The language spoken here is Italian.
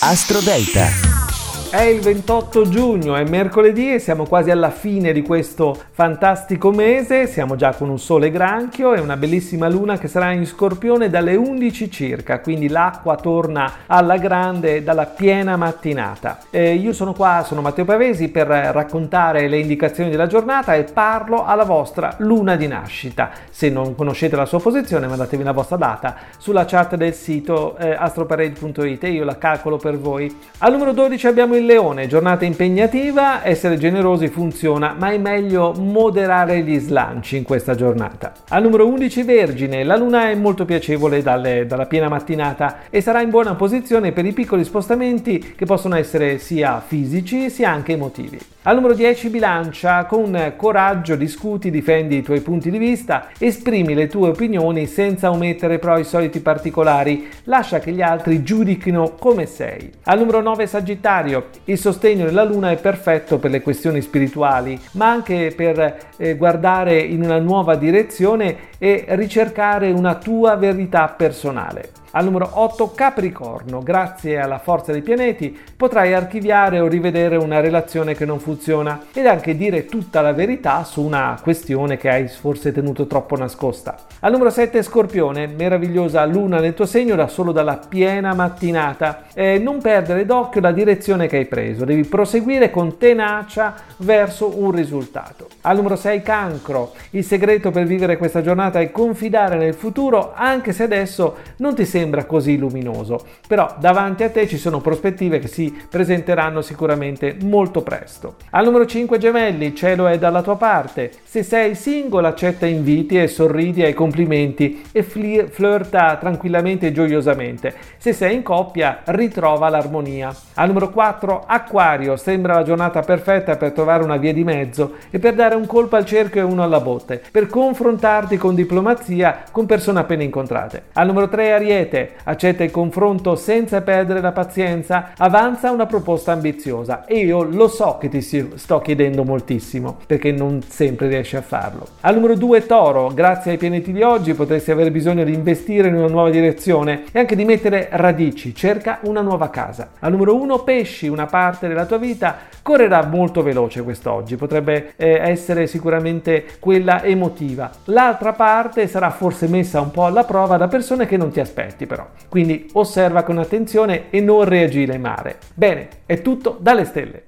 Astro Delta. È il 28 giugno, è mercoledì e siamo quasi alla fine di questo fantastico mese. Siamo già con un sole granchio e una bellissima luna che sarà in scorpione dalle 11 circa, quindi l'acqua torna alla grande dalla piena mattinata. Eh, io sono qua, sono Matteo Pavesi per raccontare le indicazioni della giornata e parlo alla vostra luna di nascita. Se non conoscete la sua posizione, mandatevi la vostra data sulla chat del sito eh, astroparade.it e io la calcolo per voi. Al numero 12 abbiamo il il leone, giornata impegnativa, essere generosi funziona, ma è meglio moderare gli slanci in questa giornata. Al numero 11 Vergine, la luna è molto piacevole dalle, dalla piena mattinata e sarà in buona posizione per i piccoli spostamenti che possono essere sia fisici sia anche emotivi. Al numero 10 Bilancia, con coraggio discuti, difendi i tuoi punti di vista, esprimi le tue opinioni senza omettere però i soliti particolari, lascia che gli altri giudichino come sei. Al numero 9 Sagittario, il sostegno della Luna è perfetto per le questioni spirituali, ma anche per eh, guardare in una nuova direzione e ricercare una tua verità personale. Al numero 8 Capricorno, grazie alla forza dei pianeti potrai archiviare o rivedere una relazione che non funziona ed anche dire tutta la verità su una questione che hai forse tenuto troppo nascosta. Al numero 7 Scorpione, meravigliosa luna nel tuo segno da solo dalla piena mattinata. Eh, non perdere d'occhio la direzione che hai preso, devi proseguire con tenacia verso un risultato. Al numero 6 Cancro, il segreto per vivere questa giornata è confidare nel futuro anche se adesso non ti sembra sembra così luminoso, però davanti a te ci sono prospettive che si presenteranno sicuramente molto presto. Al numero 5 gemelli, il cielo è dalla tua parte. Se sei single accetta inviti e sorridi ai complimenti e flir- flirta tranquillamente e gioiosamente. Se sei in coppia ritrova l'armonia. Al numero 4 acquario, sembra la giornata perfetta per trovare una via di mezzo e per dare un colpo al cerchio e uno alla botte, per confrontarti con diplomazia con persone appena incontrate. Al numero 3 ariete, Siete, accetta il confronto senza perdere la pazienza, avanza una proposta ambiziosa e io lo so che ti sto chiedendo moltissimo perché non sempre riesci a farlo. Al numero 2 Toro, grazie ai pianeti di oggi potresti avere bisogno di investire in una nuova direzione e anche di mettere radici, cerca una nuova casa. Al numero 1 Pesci, una parte della tua vita correrà molto veloce quest'oggi, potrebbe eh, essere sicuramente quella emotiva. L'altra parte sarà forse messa un po' alla prova da persone che non ti aspetti effetti però. Quindi osserva con attenzione e non reagire male. Bene, è tutto dalle stelle.